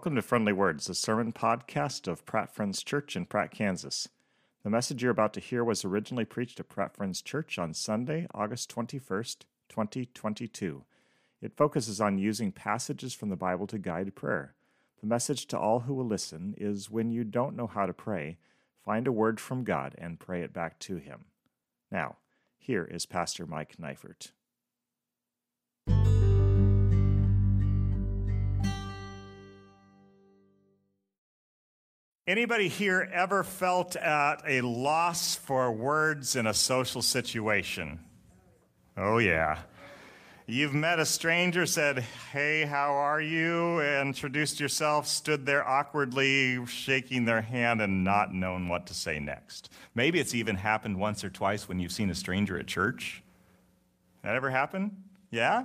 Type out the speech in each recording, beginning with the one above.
Welcome to Friendly Words, the sermon podcast of Pratt Friends Church in Pratt, Kansas. The message you're about to hear was originally preached at Pratt Friends Church on Sunday, August 21st, 2022. It focuses on using passages from the Bible to guide prayer. The message to all who will listen is when you don't know how to pray, find a word from God and pray it back to Him. Now, here is Pastor Mike Neifert. Anybody here ever felt at a loss for words in a social situation? Oh, yeah. You've met a stranger, said, Hey, how are you? Introduced yourself, stood there awkwardly shaking their hand and not known what to say next. Maybe it's even happened once or twice when you've seen a stranger at church. That ever happen? Yeah?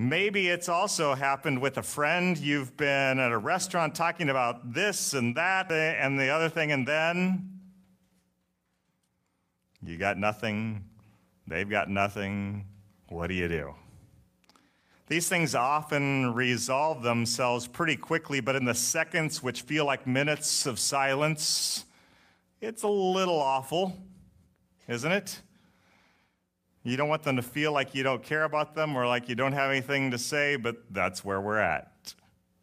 Maybe it's also happened with a friend. You've been at a restaurant talking about this and that eh, and the other thing, and then you got nothing, they've got nothing. What do you do? These things often resolve themselves pretty quickly, but in the seconds which feel like minutes of silence, it's a little awful, isn't it? You don't want them to feel like you don't care about them or like you don't have anything to say, but that's where we're at.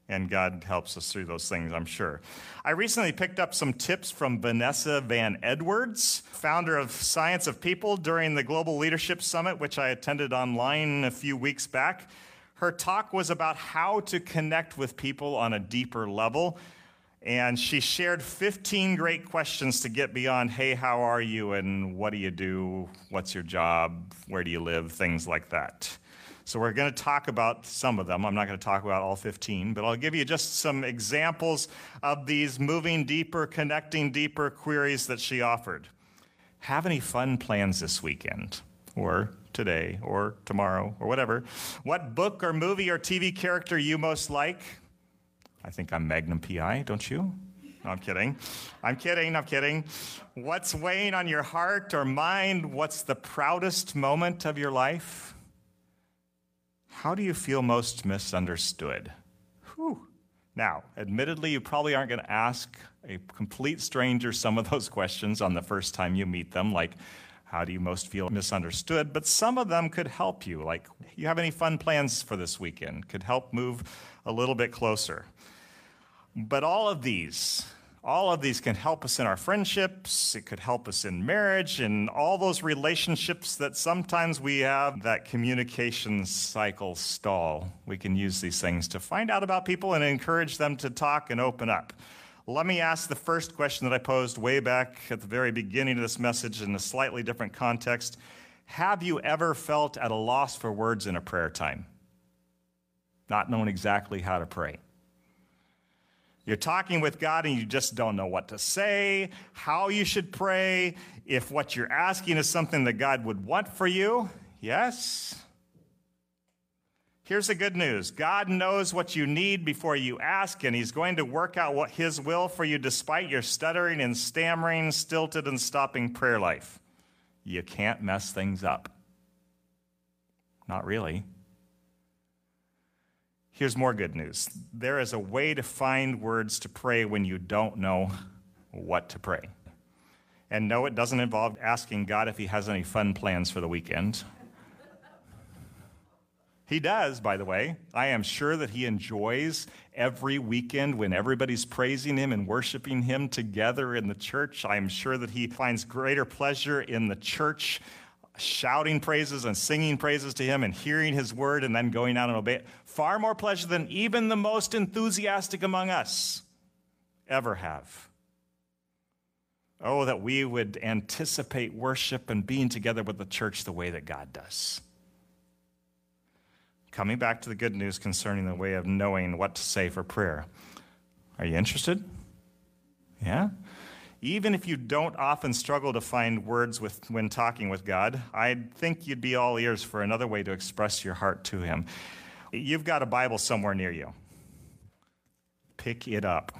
And God helps us through those things, I'm sure. I recently picked up some tips from Vanessa Van Edwards, founder of Science of People, during the Global Leadership Summit, which I attended online a few weeks back. Her talk was about how to connect with people on a deeper level. And she shared 15 great questions to get beyond, hey, how are you? And what do you do? What's your job? Where do you live? Things like that. So we're going to talk about some of them. I'm not going to talk about all 15, but I'll give you just some examples of these moving deeper, connecting deeper queries that she offered. Have any fun plans this weekend? Or today, or tomorrow, or whatever. What book or movie or TV character you most like? I think I'm Magnum PI, don't you? No, I'm kidding. I'm kidding. I'm kidding. What's weighing on your heart or mind? What's the proudest moment of your life? How do you feel most misunderstood? Whew. Now, admittedly, you probably aren't going to ask a complete stranger some of those questions on the first time you meet them, like, how do you most feel misunderstood? But some of them could help you, like, you have any fun plans for this weekend? Could help move a little bit closer. But all of these, all of these can help us in our friendships. It could help us in marriage and all those relationships that sometimes we have that communication cycle stall. We can use these things to find out about people and encourage them to talk and open up. Let me ask the first question that I posed way back at the very beginning of this message in a slightly different context. Have you ever felt at a loss for words in a prayer time? Not knowing exactly how to pray. You're talking with God and you just don't know what to say, how you should pray, if what you're asking is something that God would want for you. Yes? Here's the good news God knows what you need before you ask, and He's going to work out what His will for you despite your stuttering and stammering, stilted and stopping prayer life. You can't mess things up. Not really. Here's more good news there is a way to find words to pray when you don't know what to pray. And no, it doesn't involve asking God if He has any fun plans for the weekend. He does, by the way. I am sure that he enjoys every weekend when everybody's praising him and worshiping him together in the church. I am sure that he finds greater pleasure in the church shouting praises and singing praises to him and hearing his word and then going out and obeying it, far more pleasure than even the most enthusiastic among us ever have. Oh, that we would anticipate worship and being together with the church the way that God does. Coming back to the good news concerning the way of knowing what to say for prayer. Are you interested? Yeah? Even if you don't often struggle to find words with, when talking with God, I think you'd be all ears for another way to express your heart to Him. You've got a Bible somewhere near you. Pick it up.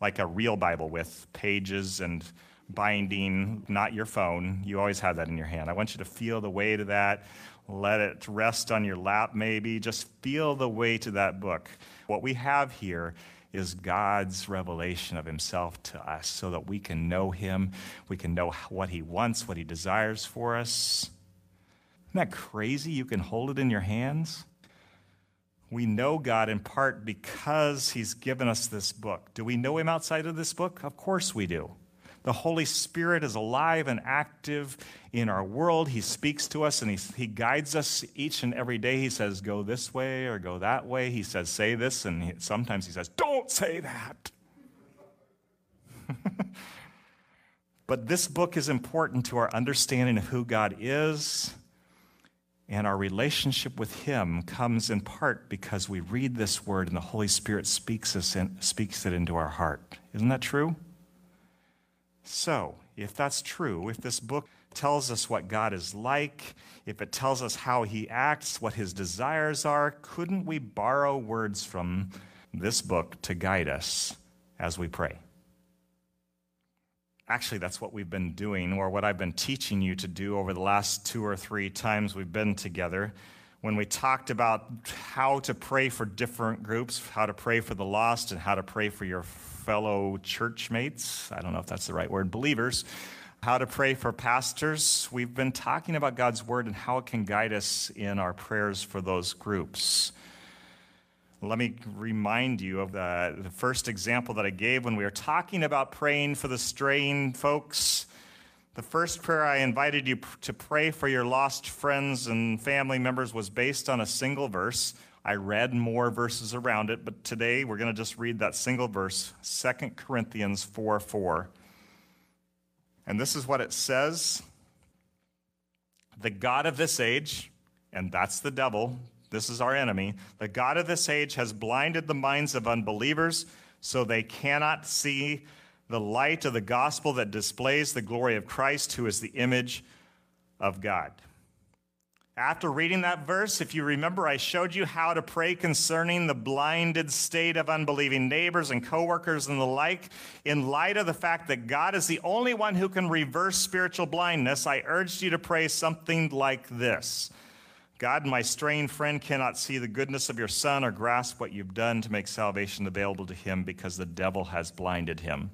Like a real Bible with pages and binding, not your phone. You always have that in your hand. I want you to feel the weight of that. Let it rest on your lap, maybe. Just feel the weight of that book. What we have here is God's revelation of himself to us so that we can know him, we can know what he wants, what he desires for us. Isn't that crazy? You can hold it in your hands. We know God in part because he's given us this book. Do we know him outside of this book? Of course we do. The Holy Spirit is alive and active in our world. He speaks to us and he, he guides us each and every day. He says, Go this way or go that way. He says, Say this. And he, sometimes he says, Don't say that. but this book is important to our understanding of who God is. And our relationship with Him comes in part because we read this word and the Holy Spirit speaks, us in, speaks it into our heart. Isn't that true? So, if that's true, if this book tells us what God is like, if it tells us how he acts, what his desires are, couldn't we borrow words from this book to guide us as we pray? Actually, that's what we've been doing, or what I've been teaching you to do over the last two or three times we've been together. When we talked about how to pray for different groups, how to pray for the lost, and how to pray for your fellow churchmates. I don't know if that's the right word, believers. How to pray for pastors. We've been talking about God's word and how it can guide us in our prayers for those groups. Let me remind you of the, the first example that I gave when we were talking about praying for the straying folks. The first prayer I invited you to pray for your lost friends and family members was based on a single verse. I read more verses around it, but today we're going to just read that single verse, 2 Corinthians 4 4. And this is what it says The God of this age, and that's the devil, this is our enemy, the God of this age has blinded the minds of unbelievers so they cannot see the light of the gospel that displays the glory of Christ, who is the image of God. After reading that verse, if you remember, I showed you how to pray concerning the blinded state of unbelieving neighbors and coworkers and the like. In light of the fact that God is the only one who can reverse spiritual blindness, I urged you to pray something like this God, my straying friend cannot see the goodness of your Son or grasp what you've done to make salvation available to him because the devil has blinded him.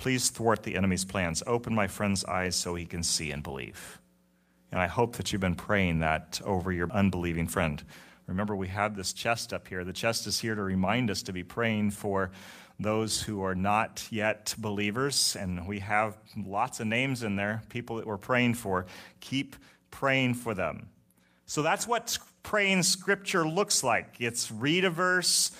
Please thwart the enemy's plans. Open my friend's eyes so he can see and believe. And I hope that you've been praying that over your unbelieving friend. Remember, we have this chest up here. The chest is here to remind us to be praying for those who are not yet believers. And we have lots of names in there, people that we're praying for. Keep praying for them. So that's what praying scripture looks like it's read a verse.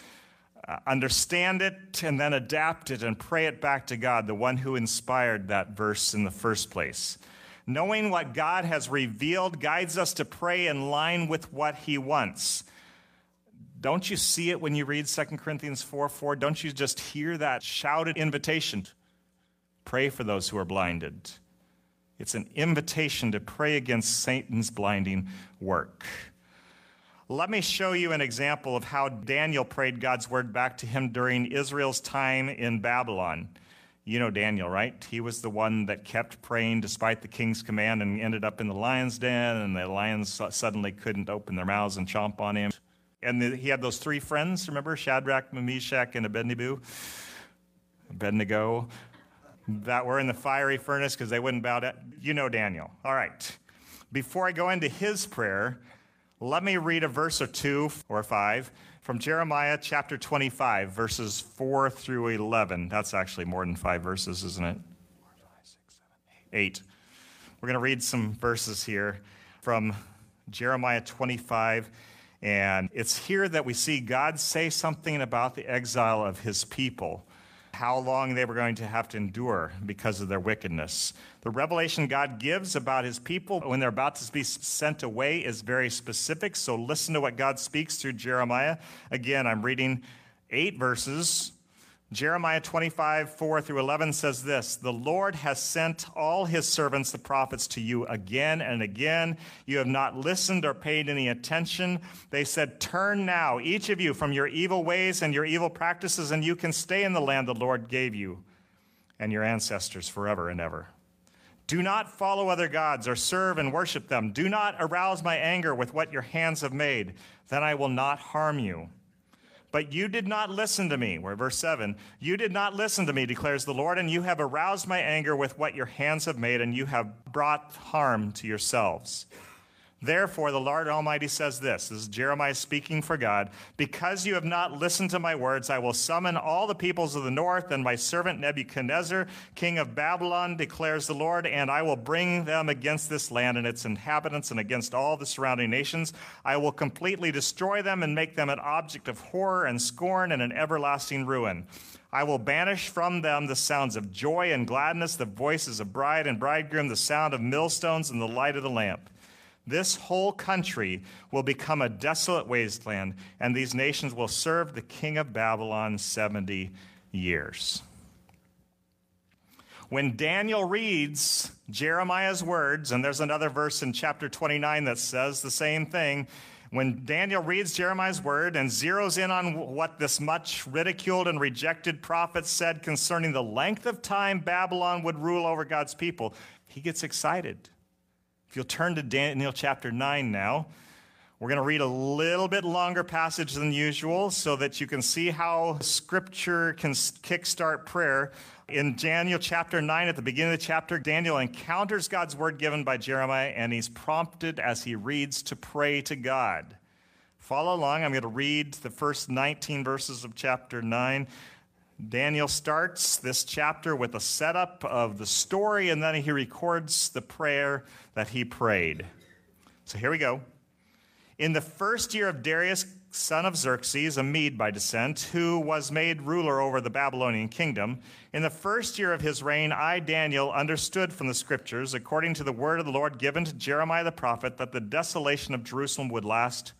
Uh, understand it and then adapt it and pray it back to God, the one who inspired that verse in the first place. Knowing what God has revealed guides us to pray in line with what he wants. Don't you see it when you read 2 Corinthians 4 4? Don't you just hear that shouted invitation? Pray for those who are blinded. It's an invitation to pray against Satan's blinding work. Let me show you an example of how Daniel prayed God's word back to him during Israel's time in Babylon. You know Daniel, right? He was the one that kept praying despite the king's command and ended up in the lion's den, and the lions suddenly couldn't open their mouths and chomp on him. And the, he had those three friends, remember? Shadrach, Meshach, and Abednego. Abednego. That were in the fiery furnace because they wouldn't bow down. You know Daniel. All right. Before I go into his prayer, let me read a verse or two or five from Jeremiah chapter 25, verses 4 through 11. That's actually more than five verses, isn't it? Eight. We're going to read some verses here from Jeremiah 25. And it's here that we see God say something about the exile of his people how long they were going to have to endure because of their wickedness. The revelation God gives about his people when they're about to be sent away is very specific. So listen to what God speaks through Jeremiah. Again, I'm reading eight verses Jeremiah 25, 4 through 11 says this The Lord has sent all his servants, the prophets, to you again and again. You have not listened or paid any attention. They said, Turn now, each of you, from your evil ways and your evil practices, and you can stay in the land the Lord gave you and your ancestors forever and ever. Do not follow other gods or serve and worship them. Do not arouse my anger with what your hands have made. Then I will not harm you But you did not listen to me. We're verse 7. You did not listen to me, declares the Lord, and you have aroused my anger with what your hands have made, and you have brought harm to yourselves. Therefore, the Lord Almighty says this this is Jeremiah speaking for God Because you have not listened to my words, I will summon all the peoples of the north, and my servant Nebuchadnezzar, king of Babylon, declares the Lord, and I will bring them against this land and its inhabitants and against all the surrounding nations. I will completely destroy them and make them an object of horror and scorn and an everlasting ruin. I will banish from them the sounds of joy and gladness, the voices of bride and bridegroom, the sound of millstones, and the light of the lamp. This whole country will become a desolate wasteland, and these nations will serve the king of Babylon 70 years. When Daniel reads Jeremiah's words, and there's another verse in chapter 29 that says the same thing, when Daniel reads Jeremiah's word and zeroes in on what this much ridiculed and rejected prophet said concerning the length of time Babylon would rule over God's people, he gets excited. If you'll turn to Daniel chapter 9 now, we're going to read a little bit longer passage than usual so that you can see how scripture can kickstart prayer. In Daniel chapter 9, at the beginning of the chapter, Daniel encounters God's word given by Jeremiah, and he's prompted as he reads to pray to God. Follow along. I'm going to read the first 19 verses of chapter 9. Daniel starts this chapter with a setup of the story, and then he records the prayer that he prayed. So here we go. In the first year of Darius, son of Xerxes, a Mede by descent, who was made ruler over the Babylonian kingdom, in the first year of his reign, I, Daniel, understood from the scriptures, according to the word of the Lord given to Jeremiah the prophet, that the desolation of Jerusalem would last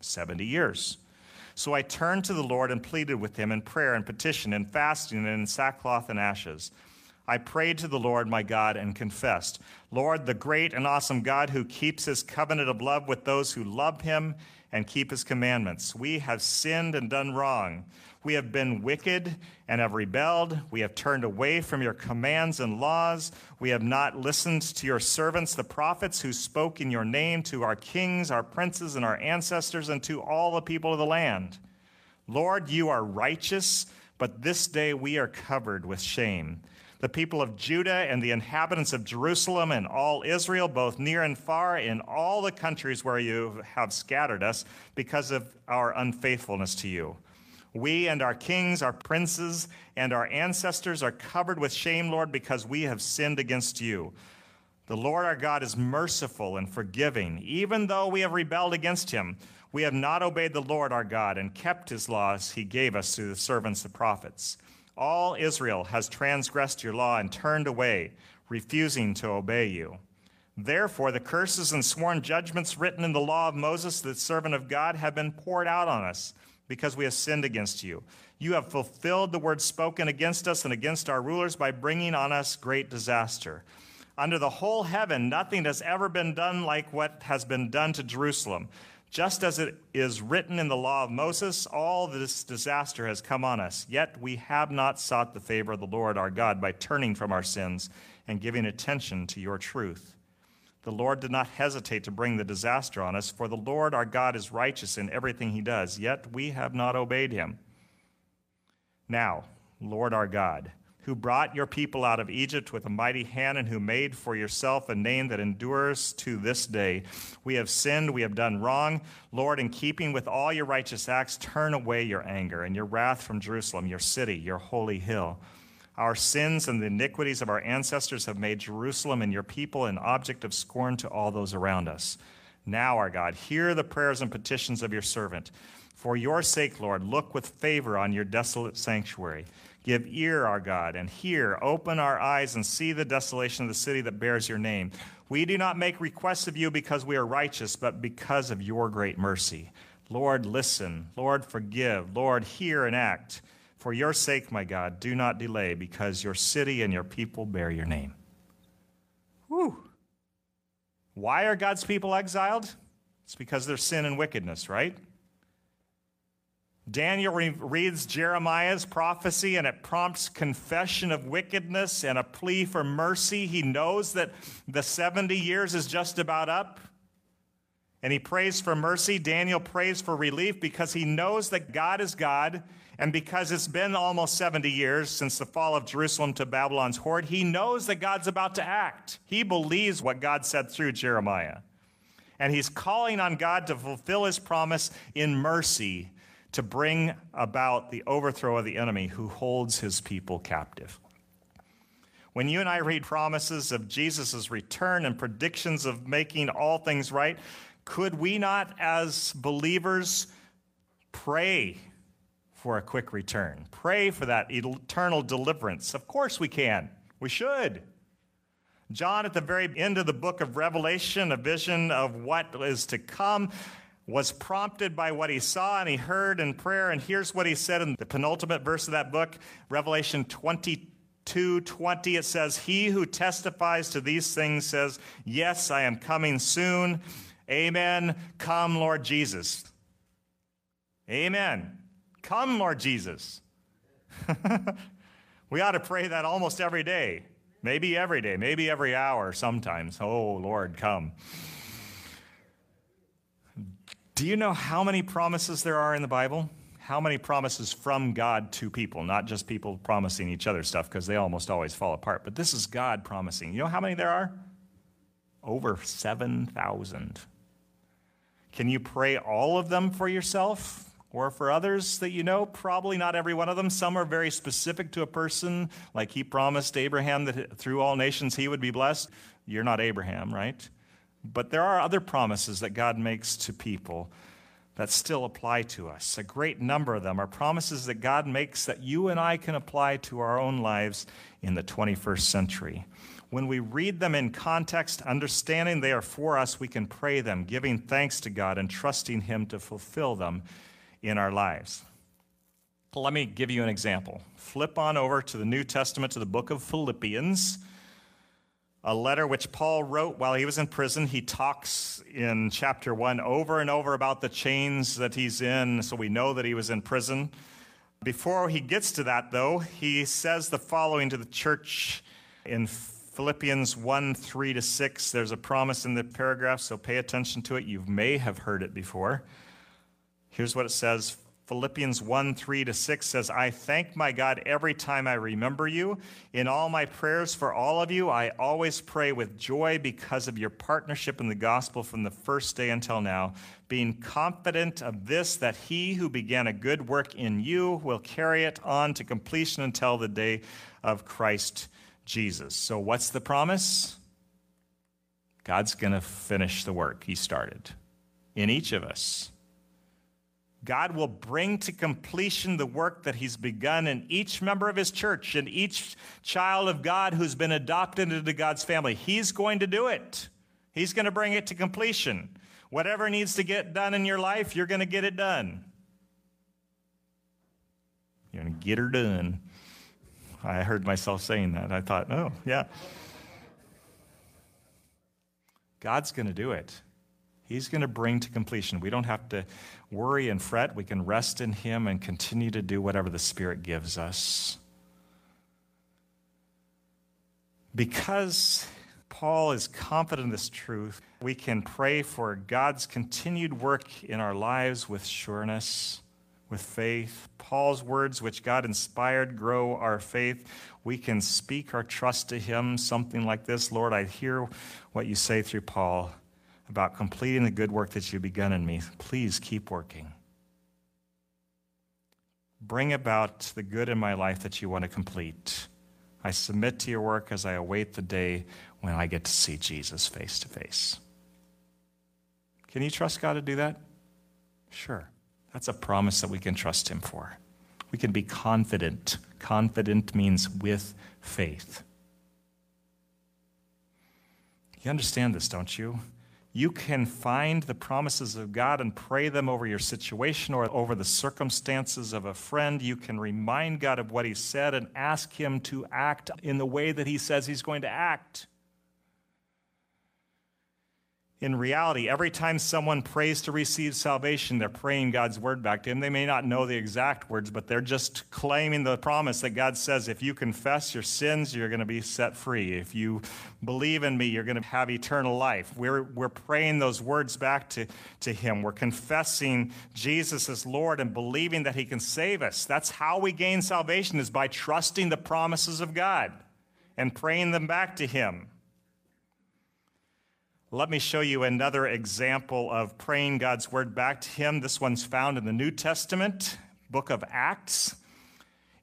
70 years. So I turned to the Lord and pleaded with him in prayer and petition and fasting and in sackcloth and ashes. I prayed to the Lord my God and confessed, Lord, the great and awesome God who keeps his covenant of love with those who love him and keep his commandments. We have sinned and done wrong. We have been wicked and have rebelled. We have turned away from your commands and laws. We have not listened to your servants, the prophets, who spoke in your name to our kings, our princes, and our ancestors, and to all the people of the land. Lord, you are righteous, but this day we are covered with shame. The people of Judah and the inhabitants of Jerusalem and all Israel, both near and far, in all the countries where you have scattered us, because of our unfaithfulness to you. We and our kings, our princes, and our ancestors are covered with shame, Lord, because we have sinned against you. The Lord our God is merciful and forgiving. Even though we have rebelled against him, we have not obeyed the Lord our God and kept his laws he gave us through the servants, of prophets. All Israel has transgressed your law and turned away, refusing to obey you. Therefore, the curses and sworn judgments written in the law of Moses, the servant of God, have been poured out on us because we have sinned against you. You have fulfilled the word spoken against us and against our rulers by bringing on us great disaster. Under the whole heaven, nothing has ever been done like what has been done to Jerusalem. Just as it is written in the law of Moses, all this disaster has come on us. Yet we have not sought the favor of the Lord our God by turning from our sins and giving attention to your truth. The Lord did not hesitate to bring the disaster on us, for the Lord our God is righteous in everything he does, yet we have not obeyed him. Now, Lord our God, who brought your people out of Egypt with a mighty hand and who made for yourself a name that endures to this day. We have sinned, we have done wrong. Lord, in keeping with all your righteous acts, turn away your anger and your wrath from Jerusalem, your city, your holy hill. Our sins and the iniquities of our ancestors have made Jerusalem and your people an object of scorn to all those around us. Now, our God, hear the prayers and petitions of your servant. For your sake, Lord, look with favor on your desolate sanctuary. Give ear, our God, and hear. Open our eyes and see the desolation of the city that bears your name. We do not make requests of you because we are righteous, but because of your great mercy. Lord, listen. Lord, forgive. Lord, hear and act. For your sake, my God, do not delay, because your city and your people bear your name. Whew. Why are God's people exiled? It's because their sin and wickedness, right? Daniel re- reads Jeremiah's prophecy and it prompts confession of wickedness and a plea for mercy. He knows that the 70 years is just about up. and he prays for mercy. Daniel prays for relief because he knows that God is God. And because it's been almost 70 years since the fall of Jerusalem to Babylon's horde, he knows that God's about to act. He believes what God said through Jeremiah. And he's calling on God to fulfill his promise in mercy to bring about the overthrow of the enemy who holds his people captive. When you and I read promises of Jesus' return and predictions of making all things right, could we not, as believers, pray for a quick return? Pray for that eternal deliverance? Of course we can. We should. John, at the very end of the book of Revelation, a vision of what is to come, was prompted by what he saw and he heard in prayer. And here's what he said in the penultimate verse of that book, Revelation 22 20. It says, He who testifies to these things says, Yes, I am coming soon. Amen. Come, Lord Jesus. Amen. Come, Lord Jesus. we ought to pray that almost every day. Maybe every day, maybe every hour sometimes. Oh, Lord, come. Do you know how many promises there are in the Bible? How many promises from God to people, not just people promising each other stuff because they almost always fall apart. But this is God promising. You know how many there are? Over 7,000. Can you pray all of them for yourself or for others that you know? Probably not every one of them. Some are very specific to a person, like he promised Abraham that through all nations he would be blessed. You're not Abraham, right? But there are other promises that God makes to people that still apply to us. A great number of them are promises that God makes that you and I can apply to our own lives in the 21st century. When we read them in context, understanding they are for us, we can pray them, giving thanks to God and trusting Him to fulfill them in our lives. Let me give you an example. Flip on over to the New Testament to the book of Philippians a letter which Paul wrote while he was in prison. He talks in chapter 1 over and over about the chains that he's in, so we know that he was in prison. Before he gets to that, though, he says the following to the church in Philippians 1 3 to 6. There's a promise in the paragraph, so pay attention to it. You may have heard it before. Here's what it says Philippians 1 3 to 6 says, I thank my God every time I remember you. In all my prayers for all of you, I always pray with joy because of your partnership in the gospel from the first day until now, being confident of this, that he who began a good work in you will carry it on to completion until the day of Christ Jesus. So, what's the promise? God's going to finish the work he started in each of us. God will bring to completion the work that He's begun in each member of His church and each child of God who's been adopted into God's family. He's going to do it, He's going to bring it to completion. Whatever needs to get done in your life, you're going to get it done. You're going to get her done. I heard myself saying that. I thought, oh, yeah. God's going to do it. He's going to bring to completion. We don't have to worry and fret. We can rest in Him and continue to do whatever the Spirit gives us. Because Paul is confident in this truth, we can pray for God's continued work in our lives with sureness, with faith. Paul's words, which God inspired, grow our faith. We can speak our trust to Him, something like this Lord, I hear what you say through Paul about completing the good work that you've begun in me. Please keep working. Bring about the good in my life that you want to complete. I submit to your work as I await the day when I get to see Jesus face to face. Can you trust God to do that? Sure. That's a promise that we can trust Him for. We can be confident. Confident means with faith. You understand this, don't you? You can find the promises of God and pray them over your situation or over the circumstances of a friend. You can remind God of what He said and ask Him to act in the way that He says He's going to act. In reality, every time someone prays to receive salvation, they're praying God's word back to Him. They may not know the exact words, but they're just claiming the promise that God says if you confess your sins, you're going to be set free. If you believe in me, you're going to have eternal life. We're, we're praying those words back to, to Him. We're confessing Jesus as Lord and believing that He can save us. That's how we gain salvation, is by trusting the promises of God and praying them back to Him. Let me show you another example of praying God's word back to him. This one's found in the New Testament, book of Acts.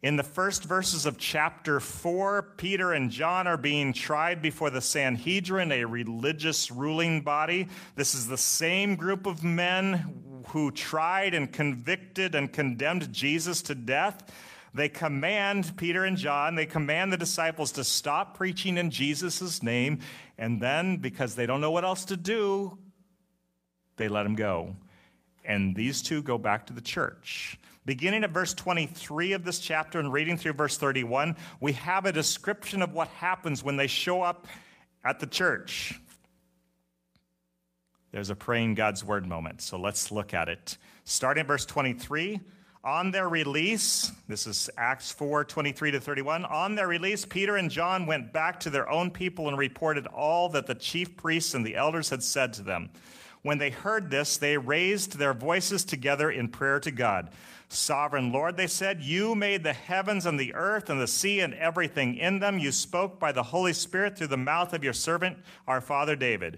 In the first verses of chapter 4, Peter and John are being tried before the Sanhedrin, a religious ruling body. This is the same group of men who tried and convicted and condemned Jesus to death. They command Peter and John, they command the disciples to stop preaching in Jesus' name. And then, because they don't know what else to do, they let him go. And these two go back to the church. Beginning at verse 23 of this chapter and reading through verse 31, we have a description of what happens when they show up at the church. There's a praying God's word moment. So let's look at it. Starting at verse 23. On their release, this is Acts 4 23 to 31. On their release, Peter and John went back to their own people and reported all that the chief priests and the elders had said to them. When they heard this, they raised their voices together in prayer to God. Sovereign Lord, they said, You made the heavens and the earth and the sea and everything in them. You spoke by the Holy Spirit through the mouth of your servant, our father David.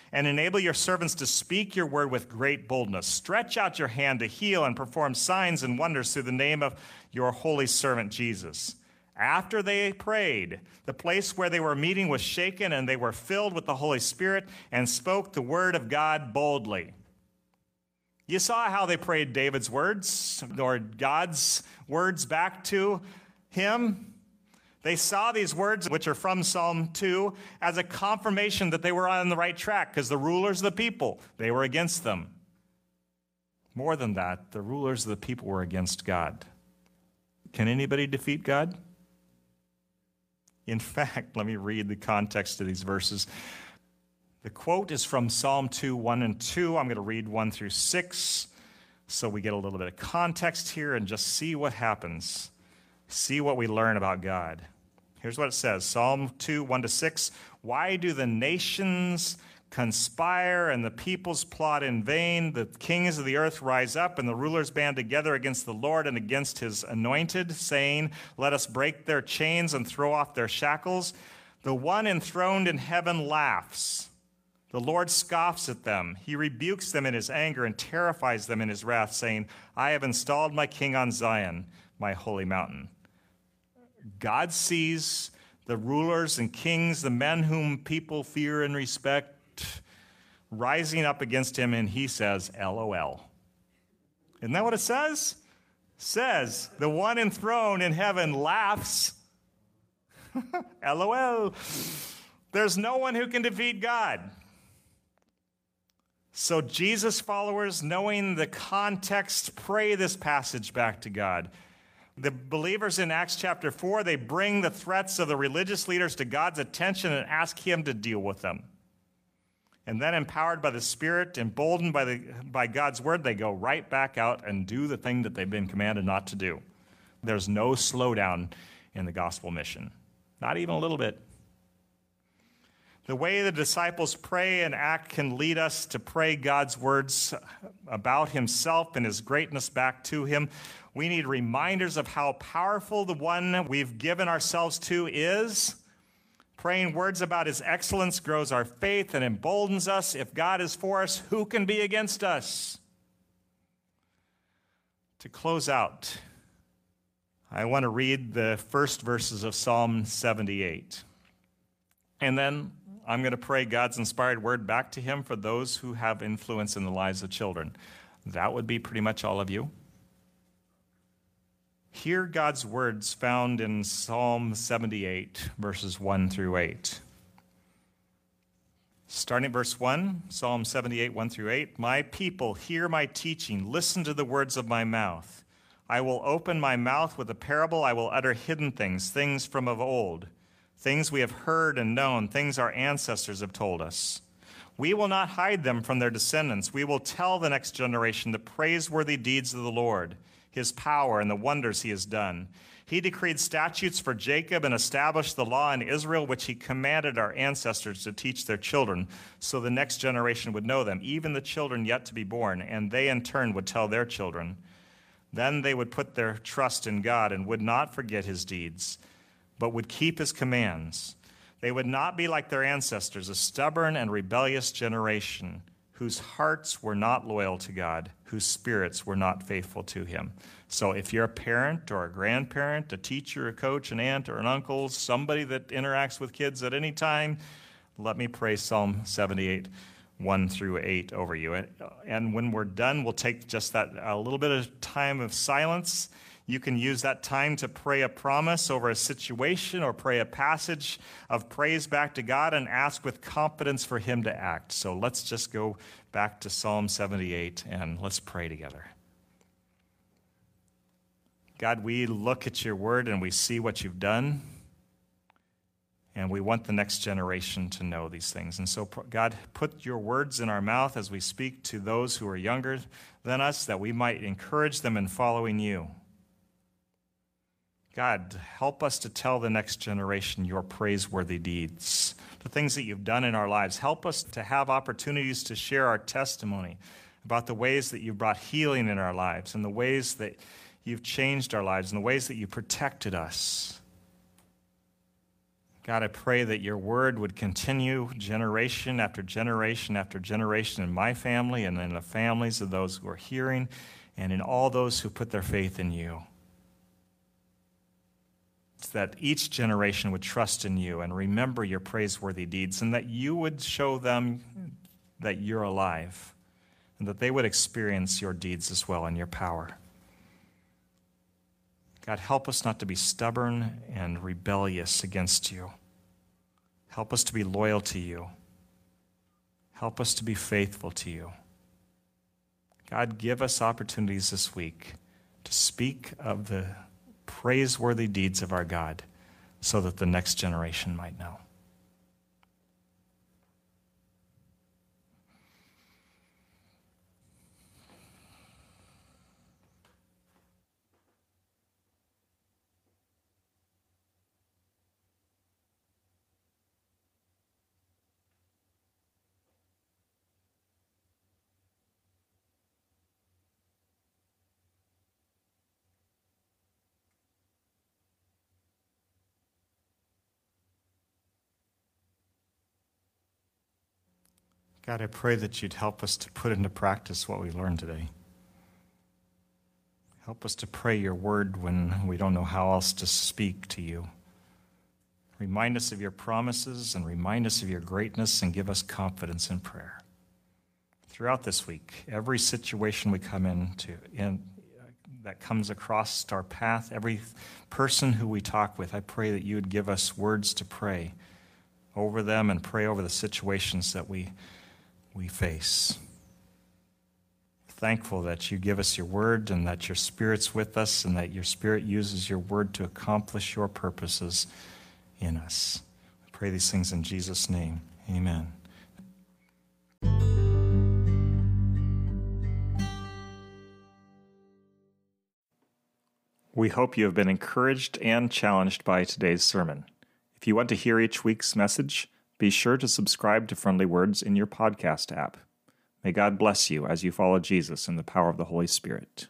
and enable your servants to speak your word with great boldness. Stretch out your hand to heal and perform signs and wonders through the name of your holy servant Jesus. After they prayed, the place where they were meeting was shaken, and they were filled with the Holy Spirit and spoke the word of God boldly. You saw how they prayed David's words, or God's words back to him. They saw these words, which are from Psalm 2, as a confirmation that they were on the right track because the rulers of the people, they were against them. More than that, the rulers of the people were against God. Can anybody defeat God? In fact, let me read the context of these verses. The quote is from Psalm 2, 1 and 2. I'm going to read 1 through 6 so we get a little bit of context here and just see what happens. See what we learn about God. Here's what it says Psalm 2, 1 to 6. Why do the nations conspire and the peoples plot in vain? The kings of the earth rise up and the rulers band together against the Lord and against his anointed, saying, Let us break their chains and throw off their shackles. The one enthroned in heaven laughs. The Lord scoffs at them. He rebukes them in his anger and terrifies them in his wrath, saying, I have installed my king on Zion, my holy mountain. God sees the rulers and kings, the men whom people fear and respect, rising up against him, and he says, LOL. Isn't that what it says? Says, the one enthroned in heaven laughs. LOL. There's no one who can defeat God. So, Jesus followers, knowing the context, pray this passage back to God. The believers in Acts chapter 4, they bring the threats of the religious leaders to God's attention and ask Him to deal with them. And then, empowered by the Spirit, emboldened by, the, by God's word, they go right back out and do the thing that they've been commanded not to do. There's no slowdown in the gospel mission, not even a little bit. The way the disciples pray and act can lead us to pray God's words about Himself and His greatness back to Him. We need reminders of how powerful the one we've given ourselves to is. Praying words about his excellence grows our faith and emboldens us. If God is for us, who can be against us? To close out, I want to read the first verses of Psalm 78. And then I'm going to pray God's inspired word back to him for those who have influence in the lives of children. That would be pretty much all of you. Hear God's words found in Psalm 78, verses 1 through 8. Starting at verse 1, Psalm 78, 1 through 8. My people, hear my teaching, listen to the words of my mouth. I will open my mouth with a parable, I will utter hidden things, things from of old, things we have heard and known, things our ancestors have told us. We will not hide them from their descendants. We will tell the next generation the praiseworthy deeds of the Lord his power and the wonders he has done. He decreed statutes for Jacob and established the law in Israel, which he commanded our ancestors to teach their children, so the next generation would know them, even the children yet to be born, and they in turn would tell their children. Then they would put their trust in God and would not forget his deeds, but would keep his commands. They would not be like their ancestors, a stubborn and rebellious generation whose hearts were not loyal to God, whose spirits were not faithful to Him. So if you're a parent or a grandparent, a teacher, a coach, an aunt, or an uncle, somebody that interacts with kids at any time, let me pray Psalm 78. 1 through 8 over you. And uh, when we're done, we'll take just that a little bit of time of silence you can use that time to pray a promise over a situation or pray a passage of praise back to God and ask with confidence for Him to act. So let's just go back to Psalm 78 and let's pray together. God, we look at your word and we see what you've done. And we want the next generation to know these things. And so, God, put your words in our mouth as we speak to those who are younger than us, that we might encourage them in following you. God, help us to tell the next generation your praiseworthy deeds, the things that you've done in our lives. Help us to have opportunities to share our testimony about the ways that you've brought healing in our lives and the ways that you've changed our lives and the ways that you protected us. God, I pray that your word would continue generation after generation after generation in my family and in the families of those who are hearing and in all those who put their faith in you that each generation would trust in you and remember your praiseworthy deeds, and that you would show them that you're alive, and that they would experience your deeds as well and your power. God, help us not to be stubborn and rebellious against you. Help us to be loyal to you. Help us to be faithful to you. God, give us opportunities this week to speak of the praiseworthy deeds of our God so that the next generation might know. God, I pray that you'd help us to put into practice what we learned today. Help us to pray your word when we don't know how else to speak to you. Remind us of your promises and remind us of your greatness and give us confidence in prayer. Throughout this week, every situation we come into in, that comes across our path, every person who we talk with, I pray that you would give us words to pray over them and pray over the situations that we we face. Thankful that you give us your word and that your spirit's with us and that your spirit uses your word to accomplish your purposes in us. I pray these things in Jesus' name. Amen. We hope you have been encouraged and challenged by today's sermon. If you want to hear each week's message, be sure to subscribe to Friendly Words in your podcast app. May God bless you as you follow Jesus in the power of the Holy Spirit.